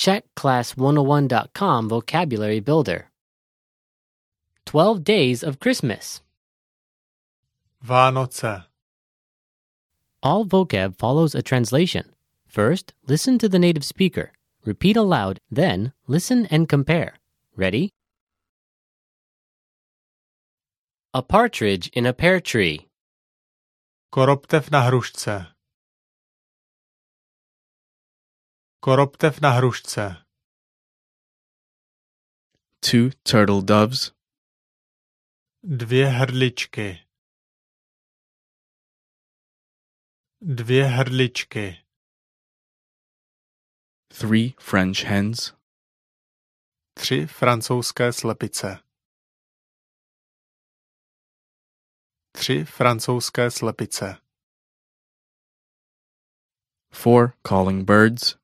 Check Class101.com Vocabulary Builder. 12 Days of Christmas. Vánoce. All vocab follows a translation. First, listen to the native speaker. Repeat aloud, then, listen and compare. Ready? A partridge in a pear tree. Koroptev na hrušce. Koroptev na hrušce. two turtle doves, Dvě hrdličky. Dvě hrdličky. three French hens, Tři francouzské slepice. Tři francouzské slepice. four calling birds,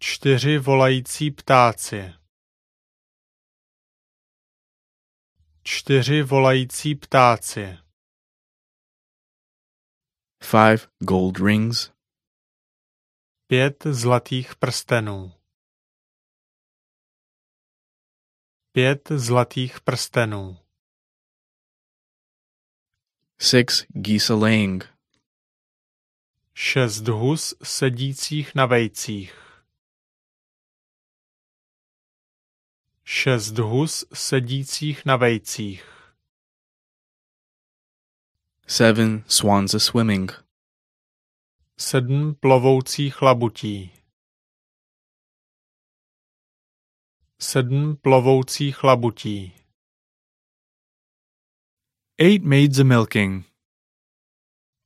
Čtyři volající ptáci. Čtyři volající ptáci. five gold rings, Pět zlatých prstenů. Pět zlatých prstenů. six geese laying, Šest hus sedících na vejcích. Šest hus sedících na vejcích. seven swans a swimming, Sedm plovoucích labutí. Sedm plovoucích labutí. Eight maids a milking.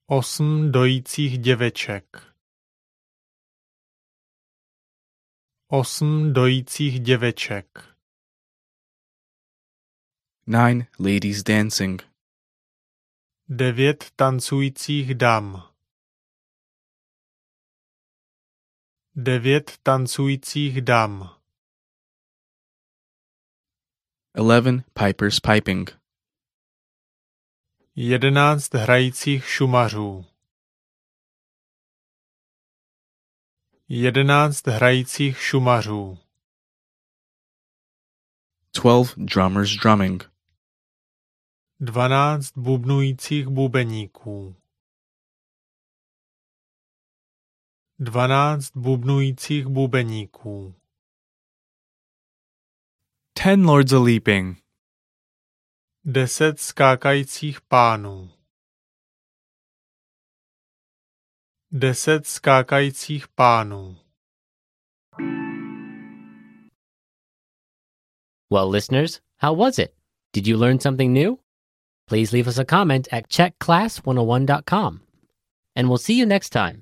Osm dojících děveček. Osm dojících děveček. Nine ladies dancing, Devět tancujících dam. Devět tancujících dam. eleven pipers piping, Jedenáct hrajících šumařů. Jedenáct hrajících šumařů. twelve drummers drumming, Dvanáct bubnujících bubeníků. Dvanáct bubnujících bubeníků. Ten lords a leaping. Deset skákajících pánů. Deset skákajících pánů. Well, listeners, how was it? Did you learn something new? Please leave us a comment at czechclass101.com. And we'll see you next time.